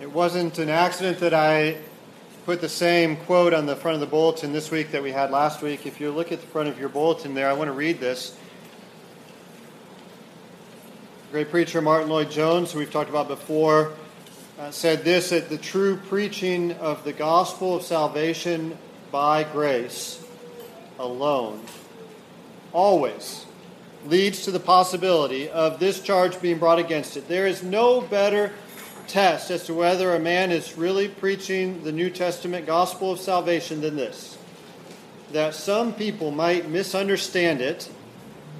It wasn't an accident that I put the same quote on the front of the bulletin this week that we had last week. If you look at the front of your bulletin there, I want to read this. Great preacher Martyn Lloyd-Jones, who we've talked about before, uh, said this that the true preaching of the gospel of salvation by grace alone always leads to the possibility of this charge being brought against it. There is no better test as to whether a man is really preaching the New Testament gospel of salvation than this that some people might misunderstand it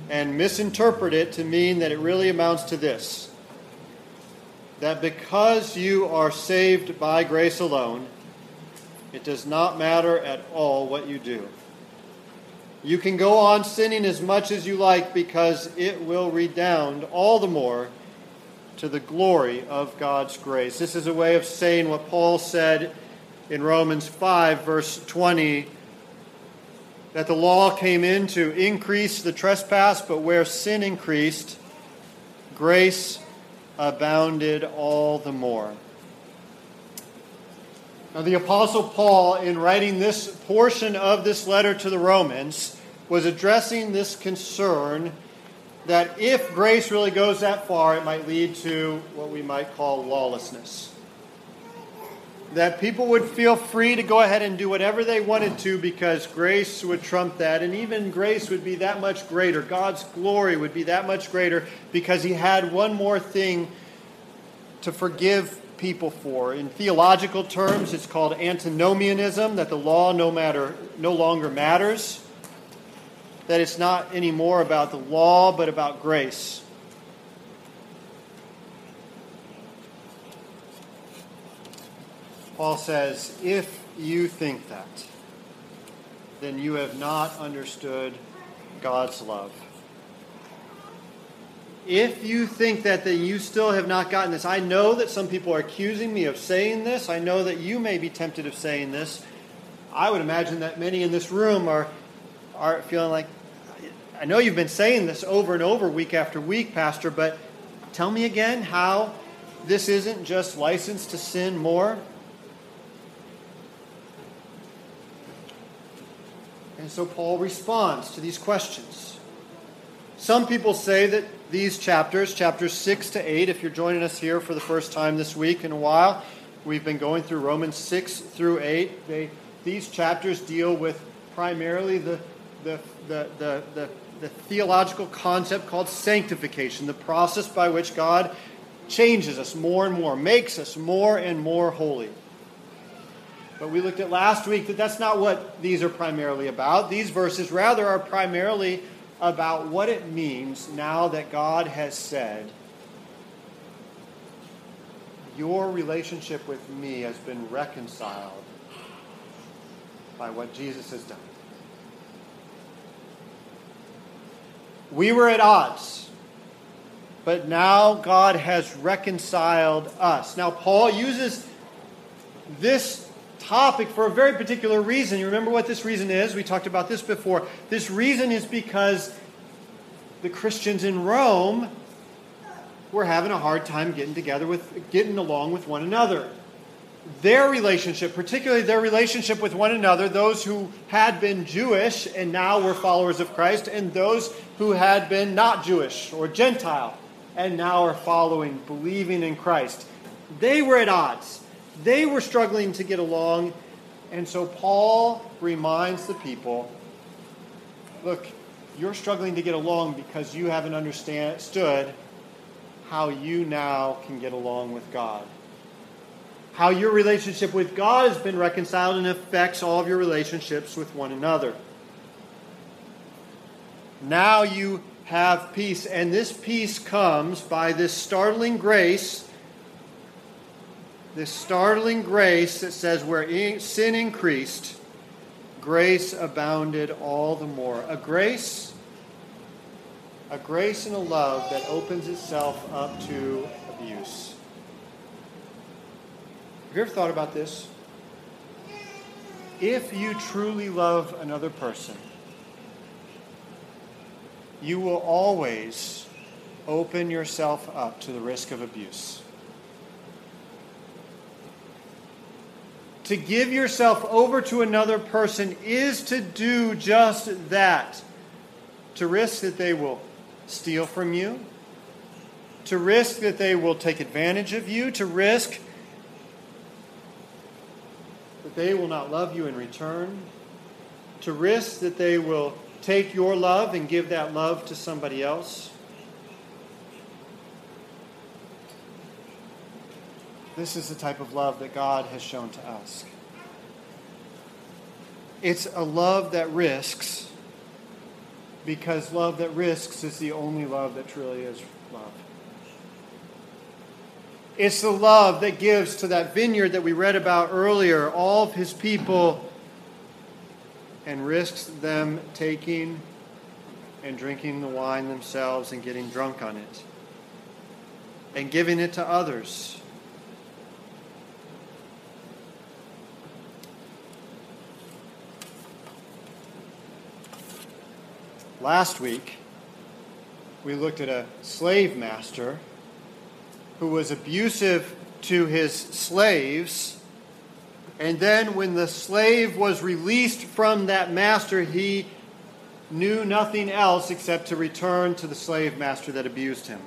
and misinterpret it to mean that it really amounts to this that because you are saved by grace alone, it does not matter at all what you do. You can go on sinning as much as you like because it will redound all the more to the glory of God's grace. This is a way of saying what Paul said in Romans 5, verse 20 that the law came in to increase the trespass, but where sin increased, grace abounded all the more. Now, the Apostle Paul, in writing this portion of this letter to the Romans, was addressing this concern that if grace really goes that far, it might lead to what we might call lawlessness. That people would feel free to go ahead and do whatever they wanted to because grace would trump that, and even grace would be that much greater. God's glory would be that much greater because He had one more thing to forgive people for. In theological terms, it's called antinomianism, that the law no, matter, no longer matters that it's not anymore about the law, but about grace. Paul says, if you think that, then you have not understood God's love. If you think that, then you still have not gotten this. I know that some people are accusing me of saying this. I know that you may be tempted of saying this. I would imagine that many in this room are, are feeling like, I know you've been saying this over and over week after week, Pastor, but tell me again how this isn't just license to sin more. And so Paul responds to these questions. Some people say that these chapters, chapters 6 to 8, if you're joining us here for the first time this week in a while, we've been going through Romans 6 through 8. They, these chapters deal with primarily the, the, the, the, the the theological concept called sanctification, the process by which God changes us more and more, makes us more and more holy. But we looked at last week that that's not what these are primarily about. These verses, rather, are primarily about what it means now that God has said, Your relationship with me has been reconciled by what Jesus has done. We were at odds. But now God has reconciled us. Now, Paul uses this topic for a very particular reason. You remember what this reason is? We talked about this before. This reason is because the Christians in Rome were having a hard time getting together with getting along with one another their relationship, particularly their relationship with one another, those who had been Jewish and now were followers of Christ, and those who had been not Jewish or Gentile and now are following, believing in Christ. They were at odds. They were struggling to get along. And so Paul reminds the people look, you're struggling to get along because you haven't understood how you now can get along with God how your relationship with God has been reconciled and affects all of your relationships with one another. Now you have peace, and this peace comes by this startling grace. This startling grace that says, where sin increased, grace abounded all the more. A grace, a grace and a love that opens itself up to abuse. Have you ever thought about this? If you truly love another person, you will always open yourself up to the risk of abuse. To give yourself over to another person is to do just that. To risk that they will steal from you, to risk that they will take advantage of you, to risk that they will not love you in return, to risk that they will take your love and give that love to somebody else. This is the type of love that God has shown to us. It's a love that risks because love that risks is the only love that truly is love. It's the love that gives to that vineyard that we read about earlier, all of his people, and risks them taking and drinking the wine themselves and getting drunk on it and giving it to others. Last week, we looked at a slave master who was abusive to his slaves. And then, when the slave was released from that master, he knew nothing else except to return to the slave master that abused him.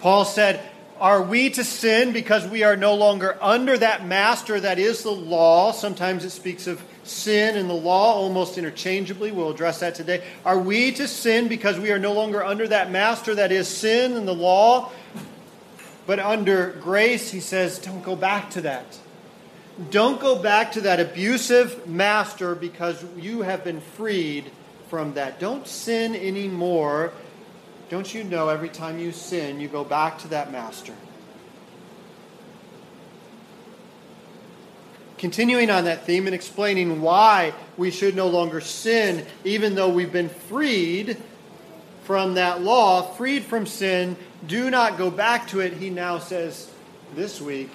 Paul said, Are we to sin because we are no longer under that master that is the law? Sometimes it speaks of sin and the law almost interchangeably. We'll address that today. Are we to sin because we are no longer under that master that is sin and the law? But under grace, he says, don't go back to that. Don't go back to that abusive master because you have been freed from that. Don't sin anymore. Don't you know every time you sin, you go back to that master? Continuing on that theme and explaining why we should no longer sin, even though we've been freed from that law, freed from sin, do not go back to it, he now says this week,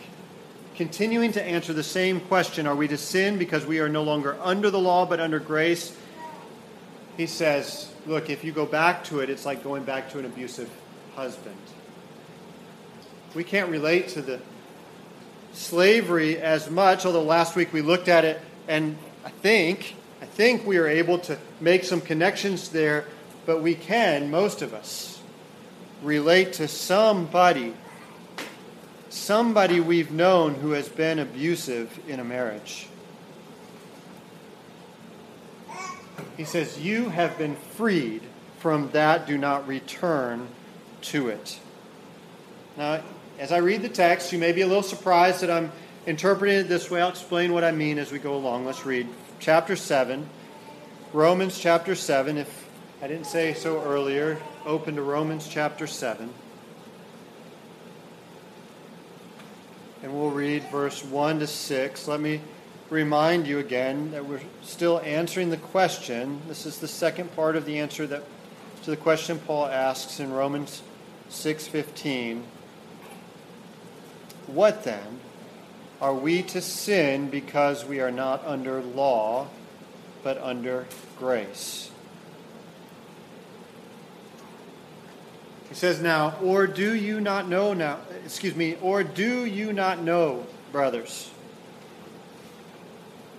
continuing to answer the same question Are we to sin because we are no longer under the law but under grace? He says, Look, if you go back to it, it's like going back to an abusive husband. We can't relate to the slavery as much, although last week we looked at it and I think I think we are able to make some connections there, but we can, most of us, relate to somebody somebody we've known who has been abusive in a marriage. He says, You have been freed from that, do not return to it. Now, as I read the text, you may be a little surprised that I'm interpreting it this way. I'll explain what I mean as we go along. Let's read chapter 7, Romans chapter 7. If I didn't say so earlier, open to Romans chapter 7. And we'll read verse 1 to 6. Let me remind you again that we're still answering the question. This is the second part of the answer that, to the question Paul asks in Romans 6:15. What then? Are we to sin because we are not under law, but under grace? He says now, or do you not know now, excuse me, or do you not know, brothers?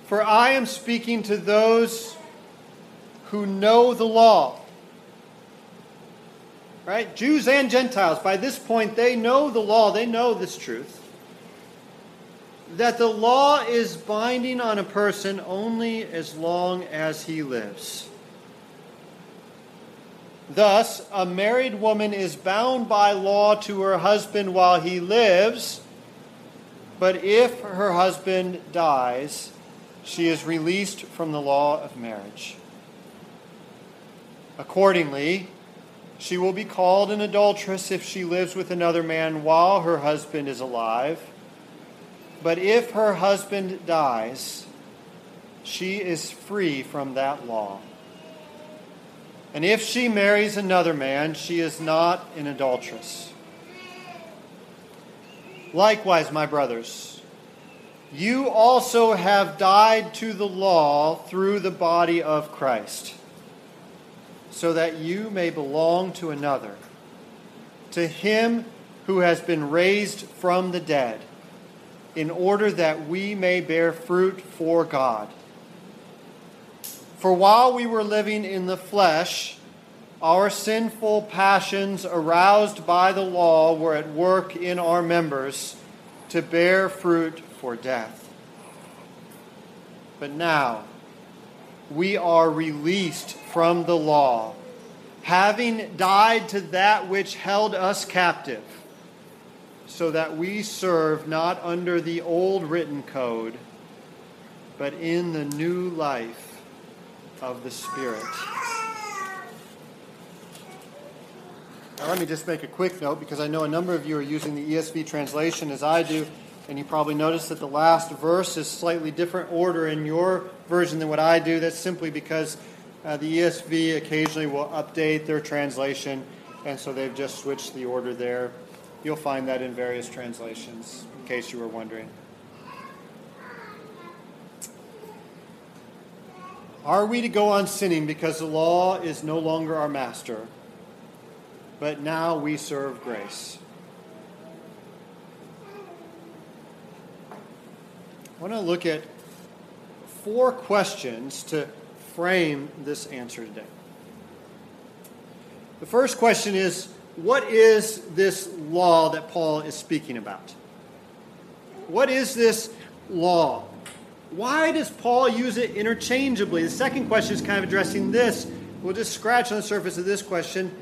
For I am speaking to those who know the law. Right? Jews and Gentiles, by this point, they know the law, they know this truth. That the law is binding on a person only as long as he lives. Thus, a married woman is bound by law to her husband while he lives, but if her husband dies, she is released from the law of marriage. Accordingly, she will be called an adulteress if she lives with another man while her husband is alive. But if her husband dies, she is free from that law. And if she marries another man, she is not an adulteress. Likewise, my brothers, you also have died to the law through the body of Christ so that you may belong to another, to him who has been raised from the dead, in order that we may bear fruit for God. For while we were living in the flesh, our sinful passions aroused by the law were at work in our members to bear fruit for death. But now we are released from the law, having died to that which held us captive, so that we serve not under the old written code, but in the new life of the Spirit. Now, let me just make a quick note because I know a number of you are using the ESV translation as I do, and you probably noticed that the last verse is slightly different order in your version than what I do. That's simply because uh, the ESV occasionally will update their translation, and so they've just switched the order there. You'll find that in various translations, in case you were wondering. Are we to go on sinning because the law is no longer our master? but now we serve grace. I want to look at four questions to frame this answer today. The first question is what is this law that Paul is speaking about? What is this law? Why does Paul use it interchangeably? The second question is kind of addressing this. We'll just scratch on the surface of this question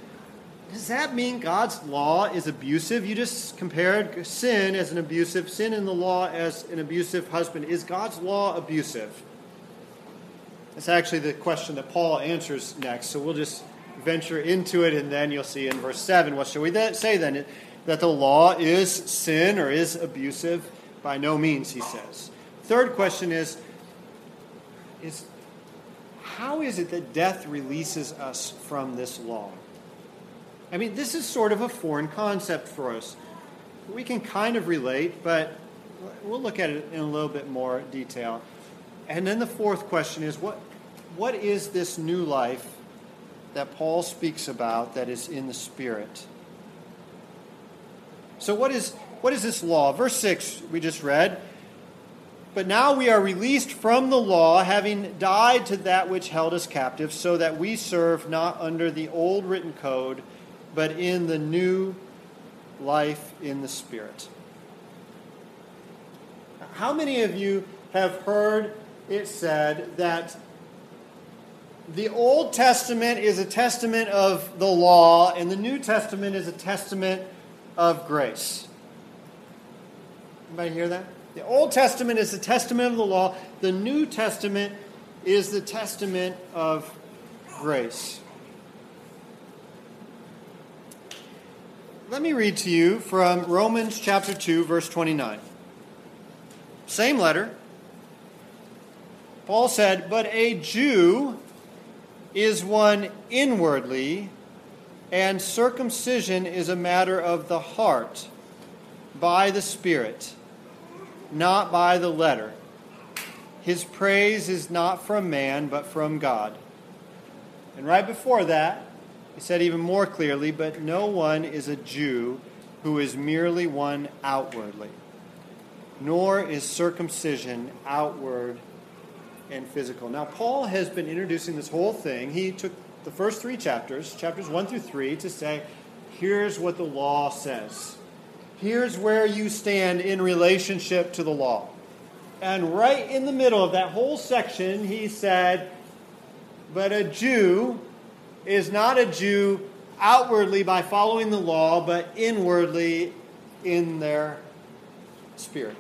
does that mean God's law is abusive? You just compared sin as an abusive, sin in the law as an abusive husband. Is God's law abusive? That's actually the question that Paul answers next. So we'll just venture into it, and then you'll see in verse 7 what shall we say then? That the law is sin or is abusive? By no means, he says. Third question is, is how is it that death releases us from this law? I mean, this is sort of a foreign concept for us. We can kind of relate, but we'll look at it in a little bit more detail. And then the fourth question is what, what is this new life that Paul speaks about that is in the Spirit? So, what is, what is this law? Verse 6, we just read. But now we are released from the law, having died to that which held us captive, so that we serve not under the old written code but in the new life in the Spirit. How many of you have heard it said that the Old Testament is a testament of the law, and the New Testament is a testament of grace? Anybody hear that? The Old Testament is the testament of the law, the New Testament is the testament of grace. Let me read to you from Romans chapter 2, verse 29. Same letter. Paul said, But a Jew is one inwardly, and circumcision is a matter of the heart, by the Spirit, not by the letter. His praise is not from man, but from God. And right before that, he said even more clearly, but no one is a Jew who is merely one outwardly, nor is circumcision outward and physical. Now, Paul has been introducing this whole thing. He took the first three chapters, chapters 1 through 3, to say, here's what the law says. Here's where you stand in relationship to the law. And right in the middle of that whole section, he said, But a Jew is not a Jew outwardly by following the law, but inwardly in their spirit.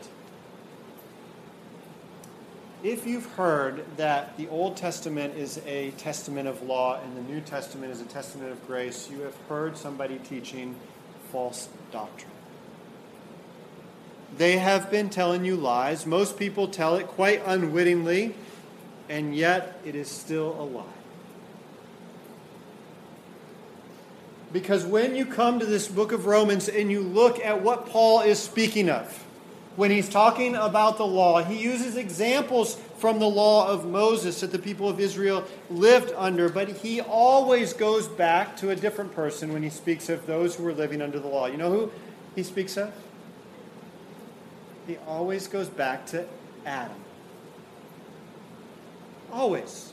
If you've heard that the Old Testament is a testament of law and the New Testament is a testament of grace, you have heard somebody teaching false doctrine. They have been telling you lies. Most people tell it quite unwittingly, and yet it is still a lie. Because when you come to this book of Romans and you look at what Paul is speaking of, when he's talking about the law, he uses examples from the law of Moses that the people of Israel lived under, but he always goes back to a different person when he speaks of those who were living under the law. You know who he speaks of? He always goes back to Adam. Always.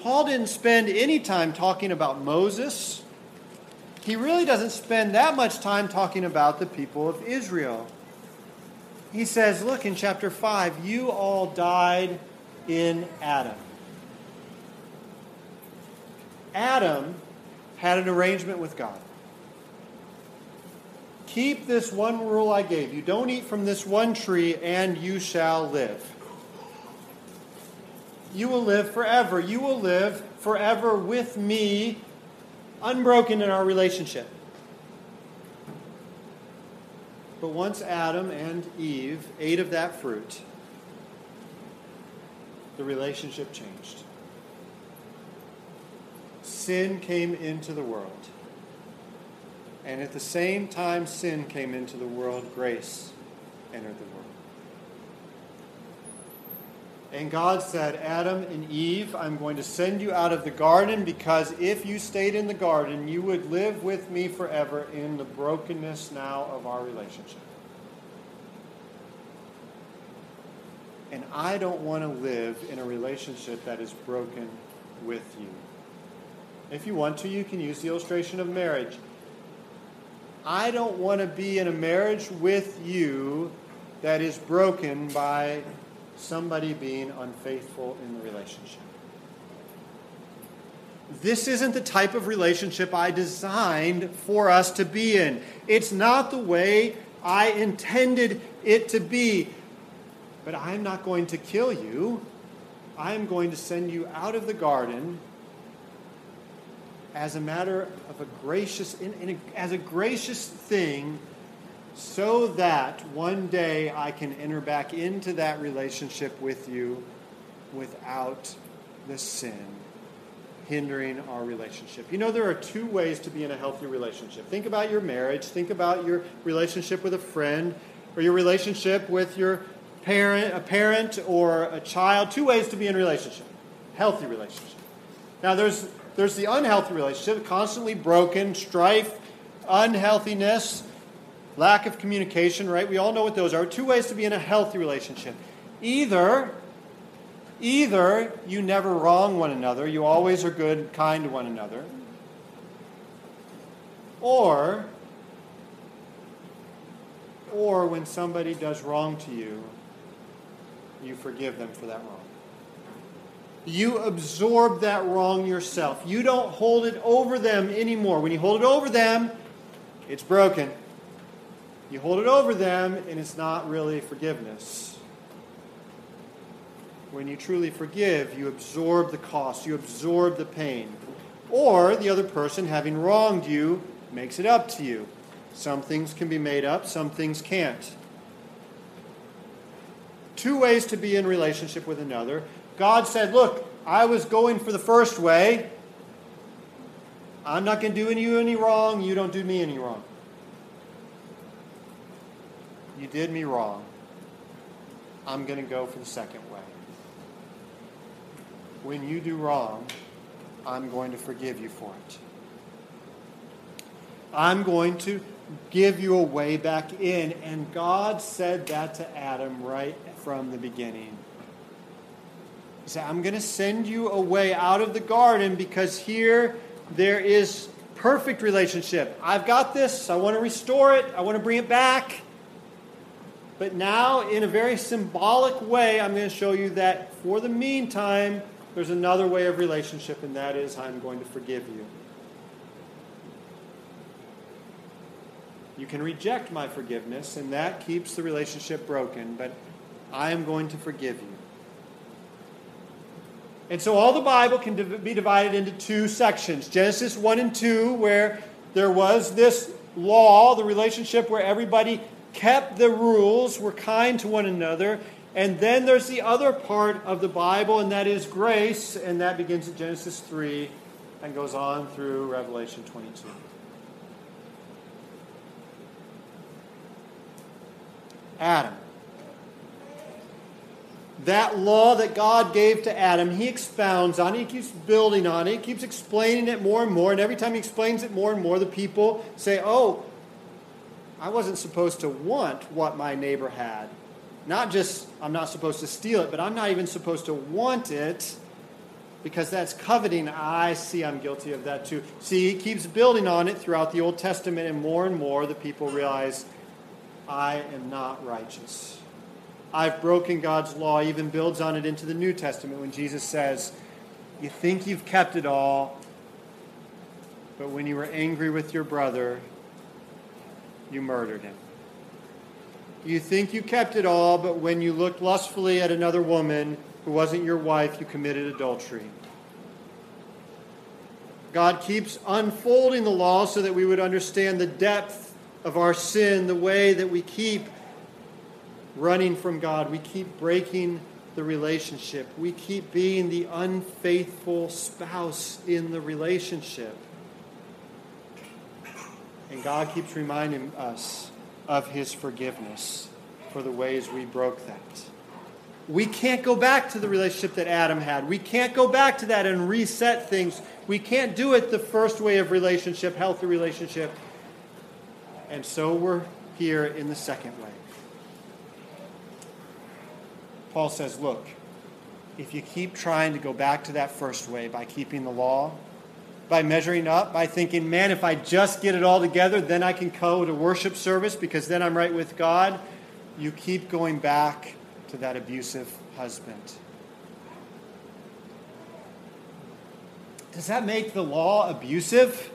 Paul didn't spend any time talking about Moses. He really doesn't spend that much time talking about the people of Israel. He says, look in chapter 5, you all died in Adam. Adam had an arrangement with God. Keep this one rule I gave you. Don't eat from this one tree, and you shall live. You will live forever. You will live forever with me, unbroken in our relationship. But once Adam and Eve ate of that fruit, the relationship changed. Sin came into the world. And at the same time sin came into the world, grace entered the world. And God said, Adam and Eve, I'm going to send you out of the garden because if you stayed in the garden, you would live with me forever in the brokenness now of our relationship. And I don't want to live in a relationship that is broken with you. If you want to, you can use the illustration of marriage. I don't want to be in a marriage with you that is broken by somebody being unfaithful in the relationship. This isn't the type of relationship I designed for us to be in. It's not the way I intended it to be. But I'm not going to kill you. I'm going to send you out of the garden as a matter of a gracious, in, in a, as a gracious thing, so that one day I can enter back into that relationship with you without the sin hindering our relationship. You know, there are two ways to be in a healthy relationship. Think about your marriage, think about your relationship with a friend, or your relationship with your parent, a parent or a child. Two ways to be in a relationship. Healthy relationship. Now, there's there's the unhealthy relationship, constantly broken, strife, unhealthiness, lack of communication, right? We all know what those are. Two ways to be in a healthy relationship. Either either you never wrong one another, you always are good, kind to one another. Or or when somebody does wrong to you, you forgive them for that wrong. You absorb that wrong yourself. You don't hold it over them anymore. When you hold it over them, it's broken. You hold it over them, and it's not really forgiveness. When you truly forgive, you absorb the cost, you absorb the pain. Or the other person, having wronged you, makes it up to you. Some things can be made up, some things can't. Two ways to be in relationship with another God said, Look, I was going for the first way. I'm not going to do you any wrong. You don't do me any wrong. You did me wrong. I'm going to go for the second way. When you do wrong, I'm going to forgive you for it. I'm going to give you a way back in. And God said that to Adam right from the beginning. He said, I'm going to send you away out of the garden because here there is perfect relationship. I've got this. I want to restore it. I want to bring it back. But now, in a very symbolic way, I'm going to show you that for the meantime, there's another way of relationship, and that is I'm going to forgive you. You can reject my forgiveness, and that keeps the relationship broken, but I am going to forgive you. And so all the Bible can be divided into two sections Genesis 1 and 2, where there was this law, the relationship where everybody kept the rules, were kind to one another. And then there's the other part of the Bible, and that is grace, and that begins at Genesis 3 and goes on through Revelation 22. Adam that law that God gave to Adam, he expounds on it, he keeps building on it, he keeps explaining it more and more. And every time he explains it more and more, the people say, Oh, I wasn't supposed to want what my neighbor had. Not just I'm not supposed to steal it, but I'm not even supposed to want it because that's coveting. I see I'm guilty of that too. See, he keeps building on it throughout the Old Testament, and more and more the people realize I am not righteous. I've broken God's law, even builds on it into the New Testament when Jesus says, You think you've kept it all, but when you were angry with your brother, you murdered him. You think you kept it all, but when you looked lustfully at another woman who wasn't your wife, you committed adultery. God keeps unfolding the law so that we would understand the depth of our sin, the way that we keep running from God. We keep breaking the relationship. We keep being the unfaithful spouse in the relationship. And God keeps reminding us of his forgiveness for the ways we broke that. We can't go back to the relationship that Adam had. We can't go back to that and reset things. We can't do it the first way of relationship, healthy relationship. And so we're here in the second way. Paul says, look, if you keep trying to go back to that first way by keeping the law, by measuring up, by thinking, man, if I just get it all together, then I can go to worship service because then I'm right with God, you keep going back to that abusive husband. Does that make the law abusive?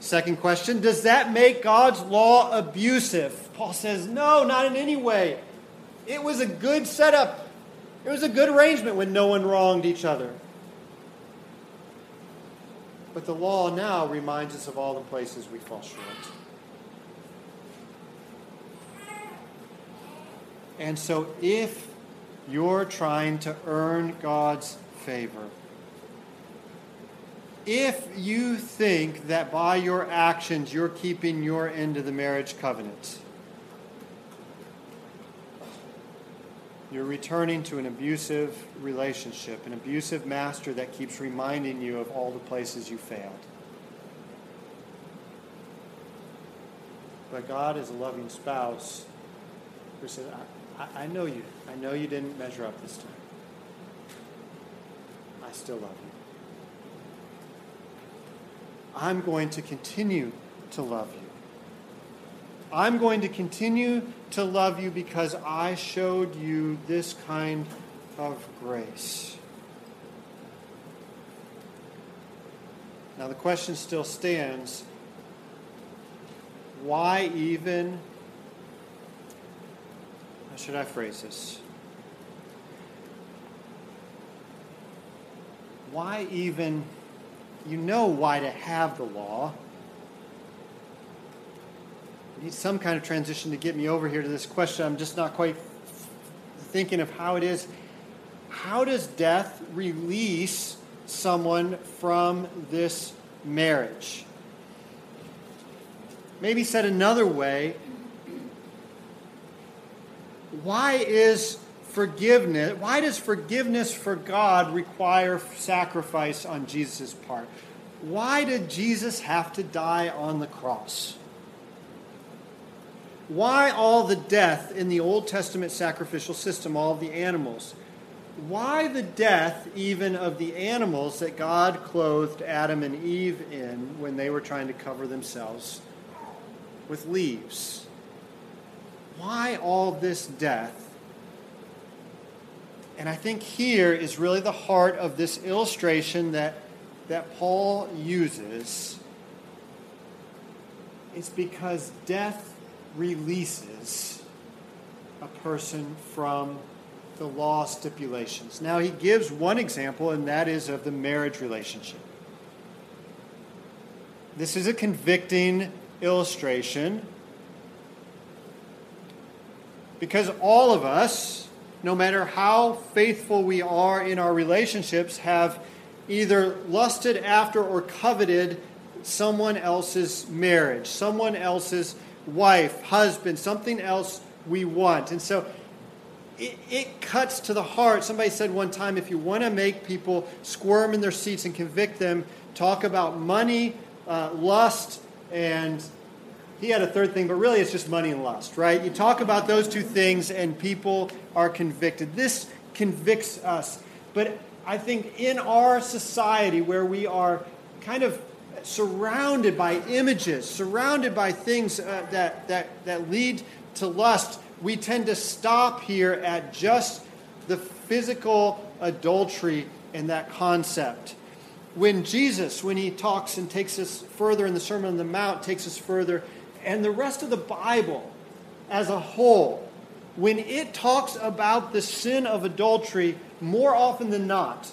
Second question Does that make God's law abusive? Paul says, No, not in any way. It was a good setup. It was a good arrangement when no one wronged each other. But the law now reminds us of all the places we fall short. And so, if you're trying to earn God's favor, if you think that by your actions you're keeping your end of the marriage covenant, You're returning to an abusive relationship, an abusive master that keeps reminding you of all the places you failed. But God is a loving spouse who said, I, I know you. I know you didn't measure up this time. I still love you. I'm going to continue to love you. I'm going to continue to love you because I showed you this kind of grace. Now, the question still stands why even, how should I phrase this? Why even, you know why to have the law some kind of transition to get me over here to this question. I'm just not quite thinking of how it is. How does death release someone from this marriage? Maybe said another way, why is forgiveness, why does forgiveness for God require sacrifice on Jesus' part? Why did Jesus have to die on the cross? Why all the death in the Old Testament sacrificial system, all of the animals? Why the death even of the animals that God clothed Adam and Eve in when they were trying to cover themselves with leaves? Why all this death? And I think here is really the heart of this illustration that, that Paul uses. It's because death releases a person from the law stipulations. Now, he gives one example, and that is of the marriage relationship. This is a convicting illustration because all of us, no matter how faithful we are in our relationships, have either lusted after or coveted someone else's marriage, someone else's wife, husband, something else we want. And so it, it, cuts to the heart. Somebody said one time if you want to make people squirm in their seats and convict them, talk about money, uh, lust, and he had a third thing, but really it's just money and lust, right? You talk about those two things and people are convicted. This convicts us. But I think in our society where we are kind of surrounded by images, surrounded by things uh, that, that, that lead to lust, we tend to stop here at just the physical adultery and that concept. When Jesus, when he talks and takes us further in the Sermon on the Mount, takes us further, and the rest of the Bible as a whole, when it talks about the sin of adultery, more often than not,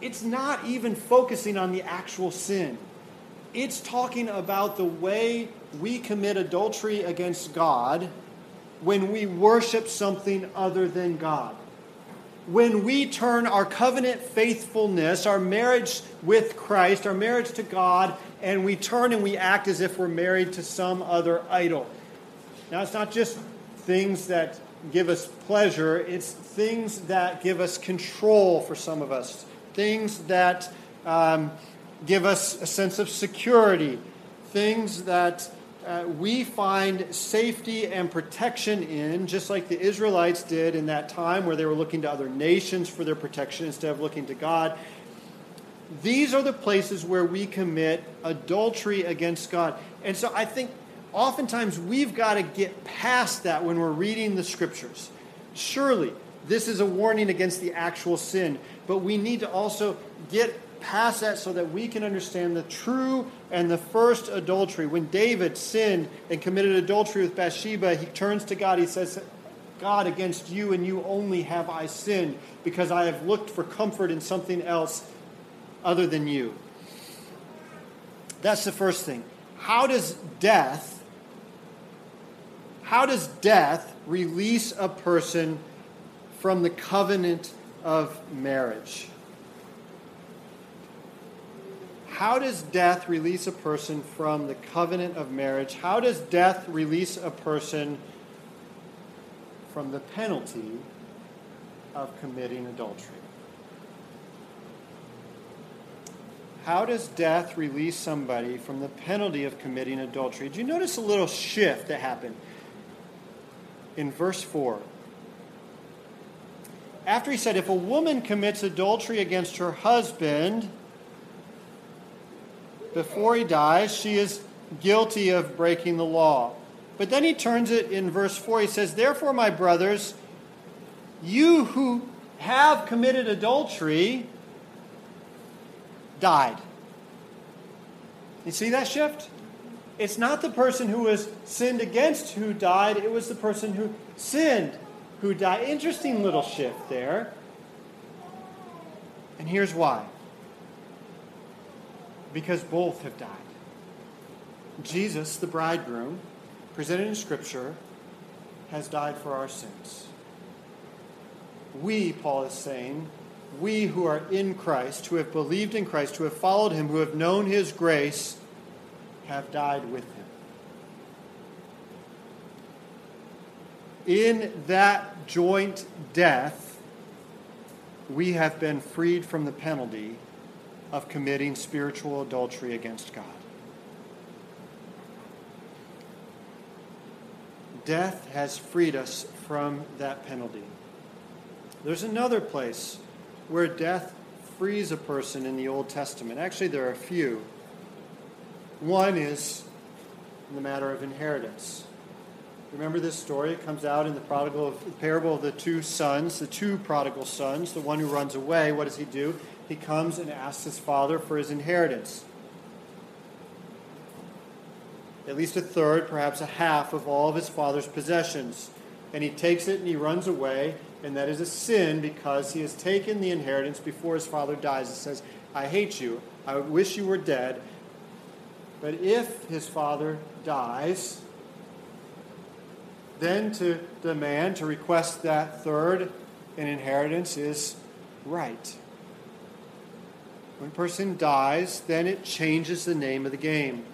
it's not even focusing on the actual sin. It's talking about the way we commit adultery against God when we worship something other than God. When we turn our covenant faithfulness, our marriage with Christ, our marriage to God, and we turn and we act as if we're married to some other idol. Now, it's not just things that give us pleasure, it's things that give us control for some of us, things that um, give us a sense of security, things that uh, we find safety and protection in, just like the Israelites did in that time where they were looking to other nations for their protection instead of looking to God. These are the places where we commit adultery against God. And so I think oftentimes we've got to get past that when we're reading the scriptures. Surely, this is a warning against the actual sin, but we need to also get past that so that we can understand the true and the first adultery. When David sinned and committed adultery with Bathsheba, he turns to God. He says, God, against you and you only have I sinned because I have looked for comfort in something else other than you. That's the first thing. How does death how does death release a person from the covenant of marriage? How does death release a person from the covenant of marriage? How does death release a person from the penalty of committing adultery? How does death release somebody from the penalty of committing adultery? Did you notice a little shift that happened in verse 4? After he said, If a woman commits adultery against her husband, before he dies, she is guilty of breaking the law. But then he turns it in verse 4. He says, Therefore, my brothers, you who have committed adultery died. You see that shift? It's not the person who was sinned against who died, it was the person who sinned who die. Interesting little shift there. And here's why because both have died. Jesus, the bridegroom, presented in Scripture, has died for our sins. We, Paul is saying, we who are in Christ, who have believed in Christ, who have followed him, who have known his grace, have died with him. In that joint death, we have been freed from the penalty of committing spiritual adultery against God. Death has freed us from that penalty. There's another place where death frees a person in the Old Testament. Actually, there are a few. One is in the matter of inheritance. Remember this story? It comes out in the prodigal the parable of the two sons, the two prodigal sons. The one who runs away, what does he do? he comes and asks his father for his inheritance. At least a third, perhaps a half of all of his father's possessions. And he takes it and he runs away, and that is a sin because he has taken the inheritance before his father dies. He says, I hate you. I wish you were dead. But if his father dies, then to demand, to request that third in inheritance is right. When a person dies, then it changes the name of the game.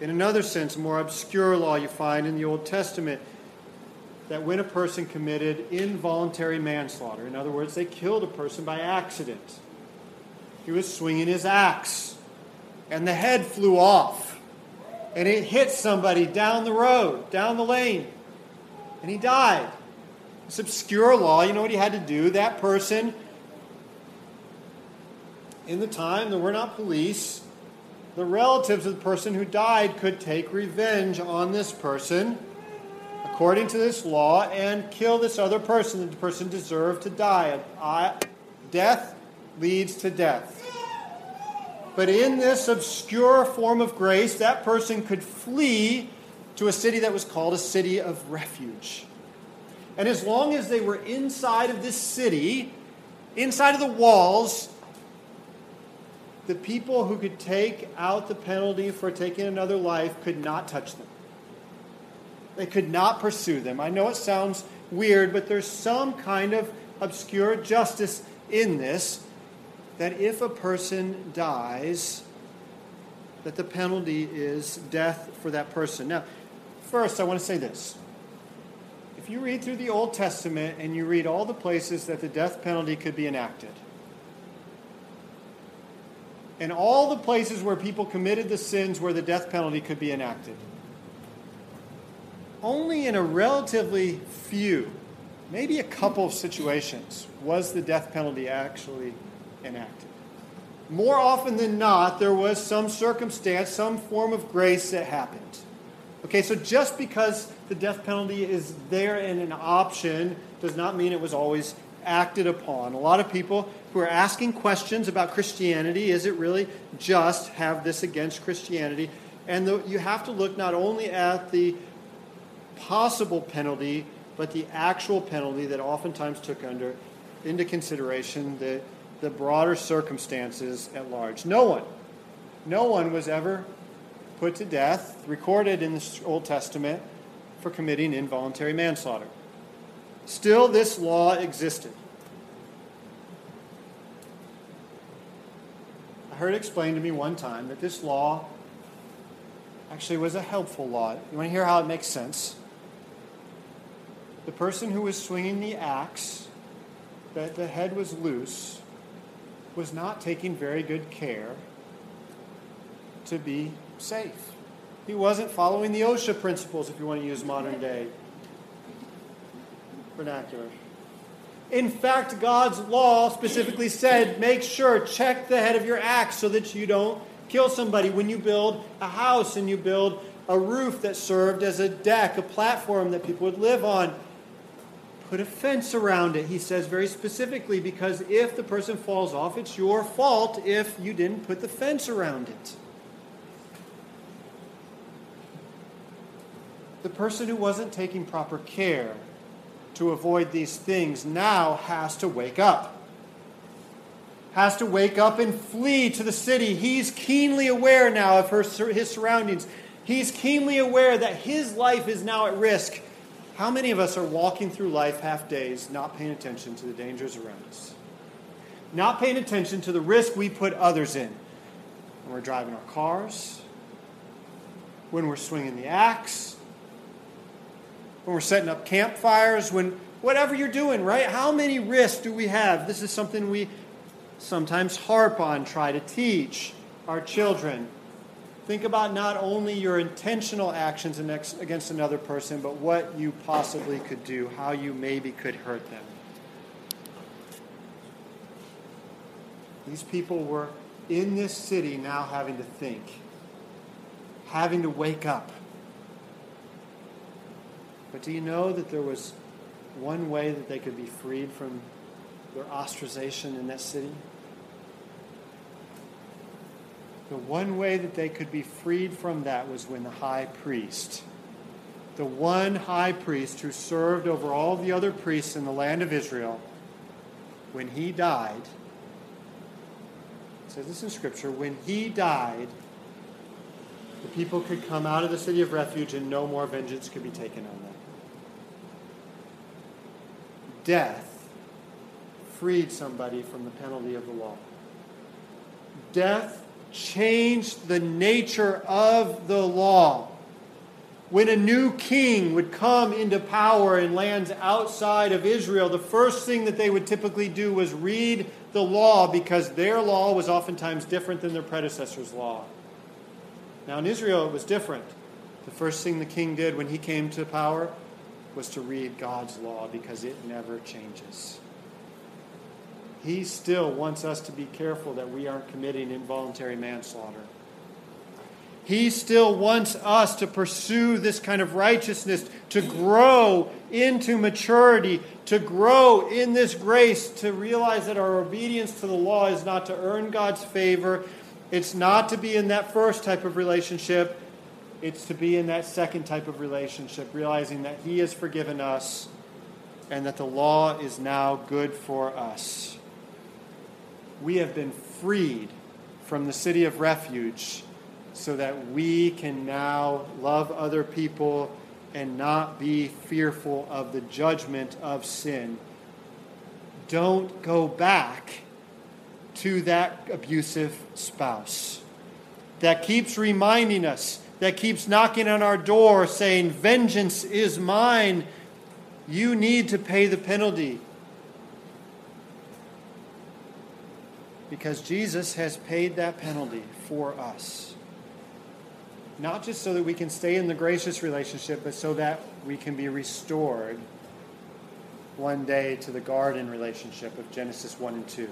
In another sense, a more obscure law you find in the Old Testament that when a person committed involuntary manslaughter, in other words, they killed a person by accident, he was swinging his axe and the head flew off. And it hit somebody down the road, down the lane, and he died. This obscure law, you know what he had to do? That person, in the time there were not police, the relatives of the person who died could take revenge on this person according to this law and kill this other person. The person deserved to die. Death leads to death. But in this obscure form of grace, that person could flee to a city that was called a city of refuge. And as long as they were inside of this city, inside of the walls, the people who could take out the penalty for taking another life could not touch them. They could not pursue them. I know it sounds weird, but there's some kind of obscure justice in this that if a person dies, that the penalty is death for that person. Now, first, I want to say this. If you read through the Old Testament and you read all the places that the death penalty could be enacted, and all the places where people committed the sins where the death penalty could be enacted, only in a relatively few, maybe a couple of situations, was the death penalty actually enacted. More often than not, there was some circumstance, some form of grace that happened. Okay, so just because the death penalty is there and an option does not mean it was always acted upon. A lot of people who are asking questions about Christianity is it really just have this against Christianity? And the, you have to look not only at the possible penalty, but the actual penalty that oftentimes took under into consideration the the broader circumstances at large. No one, no one was ever put to death, recorded in the Old Testament, for committing involuntary manslaughter. Still, this law existed. I heard explained to me one time that this law actually was a helpful law. You want to hear how it makes sense? The person who was swinging the axe, that the head was loose, was not taking very good care to be safe. He wasn't following the OSHA principles, if you want to use modern day vernacular. In fact, God's law specifically said make sure, check the head of your axe so that you don't kill somebody. When you build a house and you build a roof that served as a deck, a platform that people would live on, put a fence around it, he says very specifically, because if the person falls off, it's your fault if you didn't put the fence around it. The person who wasn't taking proper care to avoid these things now has to wake up. Has to wake up and flee to the city. He's keenly aware now of her, his surroundings. He's keenly aware that his life is now at risk how many of us are walking through life half days, not paying attention to the dangers around us? Not paying attention to the risk we put others in when we're driving our cars, when we're swinging the axe, when we're setting up campfires, when whatever you're doing, right? How many risks do we have? This is something we sometimes harp on, try to teach our children. Think about not only your intentional actions against another person, but what you possibly could do, how you maybe could hurt them. These people were in this city now having to think, having to wake up. But do you know that there was one way that they could be freed from their ostracization in that city? The one way that they could be freed from that was when the high priest, the one high priest who served over all the other priests in the land of Israel, when he died, says this in Scripture, when he died, the people could come out of the city of refuge and no more vengeance could be taken on them. Death freed somebody from the penalty of the law. Death changed the nature of the law. When a new king would come into power in lands outside of Israel, the first thing that they would typically do was read the law because their law was oftentimes different than their predecessor's law. Now, in Israel, it was different. The first thing the king did when he came to power was to read God's law because it never changes. He still wants us to be careful that we aren't committing involuntary manslaughter. He still wants us to pursue this kind of righteousness, to grow into maturity, to grow in this grace, to realize that our obedience to the law is not to earn God's favor, it's not to be in that first type of relationship, it's to be in that second type of relationship, realizing that He has forgiven us and that the law is now good for us. We have been freed from the city of refuge so that we can now love other people and not be fearful of the judgment of sin. Don't go back to that abusive spouse that keeps reminding us, that keeps knocking on our door saying, Vengeance is mine. You need to pay the penalty. Because Jesus has paid that penalty for us not just so that we can stay in the gracious relationship, but so that we can be restored one day to the garden relationship of Genesis 1 and 2.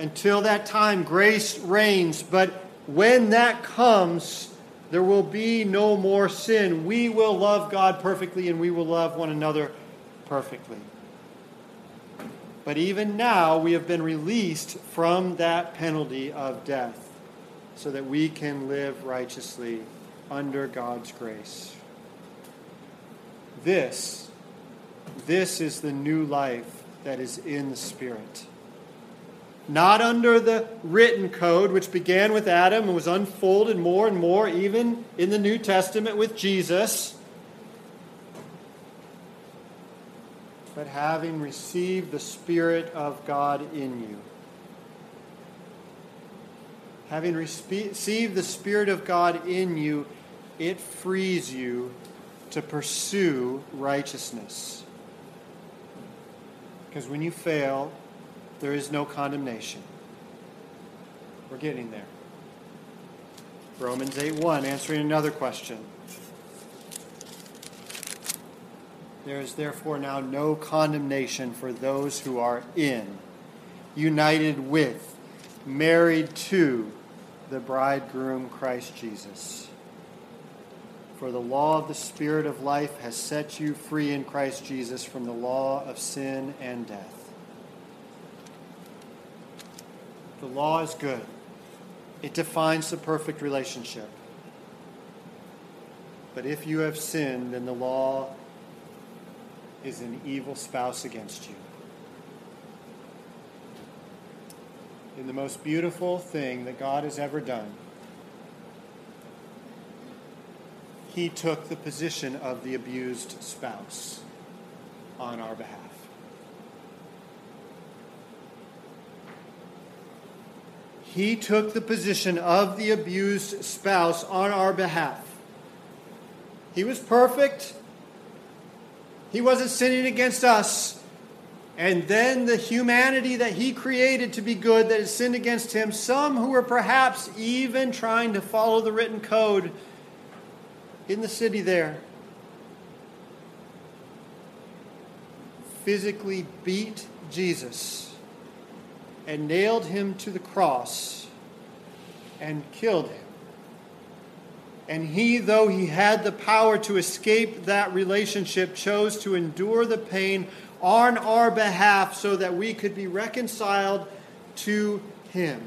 Until that time, grace reigns, but when that comes, there will be no more sin. We will love God perfectly and we will love one another perfectly. But even now, we have been released from that penalty of death so that we can live righteously under God's grace. This, this is the new life that is in the Spirit. Not under the written code, which began with Adam and was unfolded more and more, even in the New Testament with Jesus, but having received the Spirit of God in you having received the Spirit of God in you, it frees you to pursue righteousness. Because when you fail, there is no condemnation. We're getting there. Romans 8 1, answering another question. There is therefore now no condemnation for those who are in, united with, married to, the bridegroom Christ Jesus. For the law of the Spirit of life has set you free in Christ Jesus from the law of sin and death. The law is good, it defines the perfect relationship. But if you have sinned, then the law is an evil spouse against you. in the most beautiful thing that God has ever done. He took the position of the abused spouse on our behalf. He took the position of the abused spouse on our behalf. He was perfect. He wasn't sinning against us. And then the humanity that he created to be good that has sinned against him, some who were perhaps even trying to follow the written code in the city there, physically beat Jesus and nailed him to the cross and killed him. And he, though he had the power to escape that relationship, chose to endure the pain on our behalf so that we could be reconciled to Him.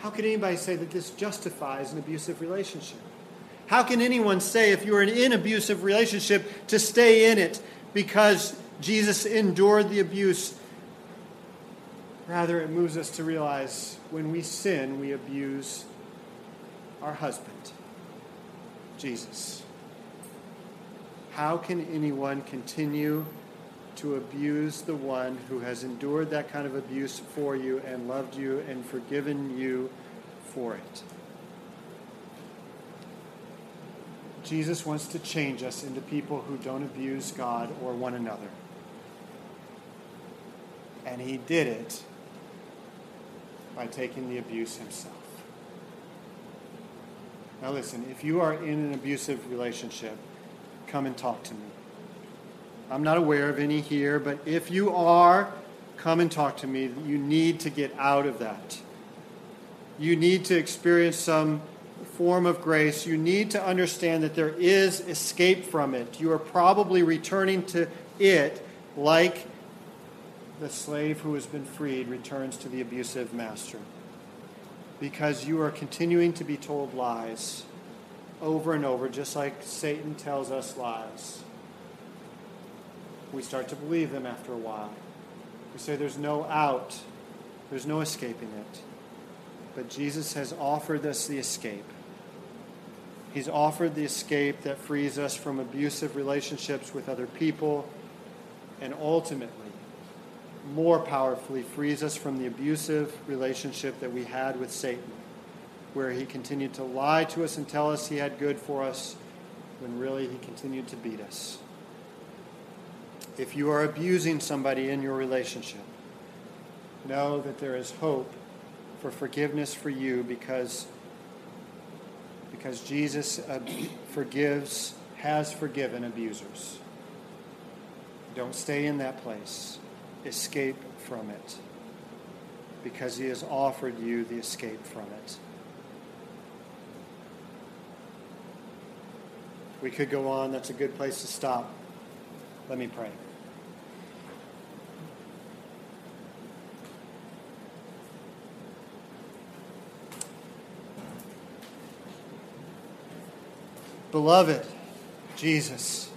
How can anybody say that this justifies an abusive relationship? How can anyone say, if you're in an abusive relationship, to stay in it because Jesus endured the abuse? Rather, it moves us to realize when we sin, we abuse our husband, Jesus. How can anyone continue to abuse the one who has endured that kind of abuse for you and loved you and forgiven you for it? Jesus wants to change us into people who don't abuse God or one another. And he did it by taking the abuse himself. Now, listen, if you are in an abusive relationship, come and talk to me. I'm not aware of any here, but if you are, come and talk to me. You need to get out of that. You need to experience some form of grace. You need to understand that there is escape from it. You are probably returning to it like the slave who has been freed returns to the abusive master. Because you are continuing to be told lies over and over, just like Satan tells us lies. We start to believe them after a while. We say there's no out, there's no escaping it. But Jesus has offered us the escape. He's offered the escape that frees us from abusive relationships with other people and ultimately, more powerfully, frees us from the abusive relationship that we had with Satan, where he continued to lie to us and tell us he had good for us when really he continued to beat us. If you are abusing somebody in your relationship, know that there is hope for forgiveness for you because, because Jesus uh, forgives, has forgiven abusers. Don't stay in that place. Escape from it because he has offered you the escape from it. We could go on. That's a good place to stop. Let me pray. Beloved Jesus,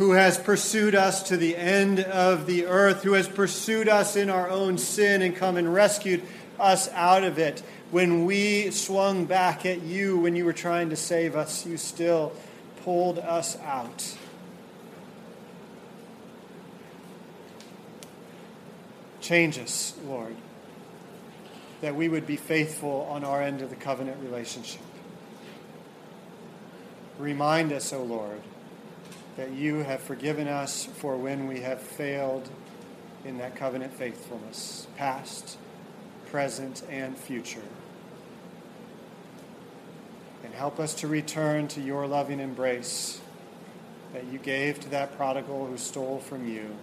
who has pursued us to the end of the earth, who has pursued us in our own sin and come and rescued us out of it. When we swung back at you when you were trying to save us, you still pulled us out. Change us, Lord, that we would be faithful on our end of the covenant relationship. Remind us, O oh Lord, that you have forgiven us for when we have failed in that covenant faithfulness, past, present, and future. And help us to return to your loving embrace that you gave to that prodigal who stole from you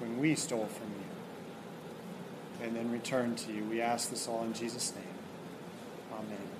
when we stole from you, and then returned to you. We ask this all in Jesus' name. Amen.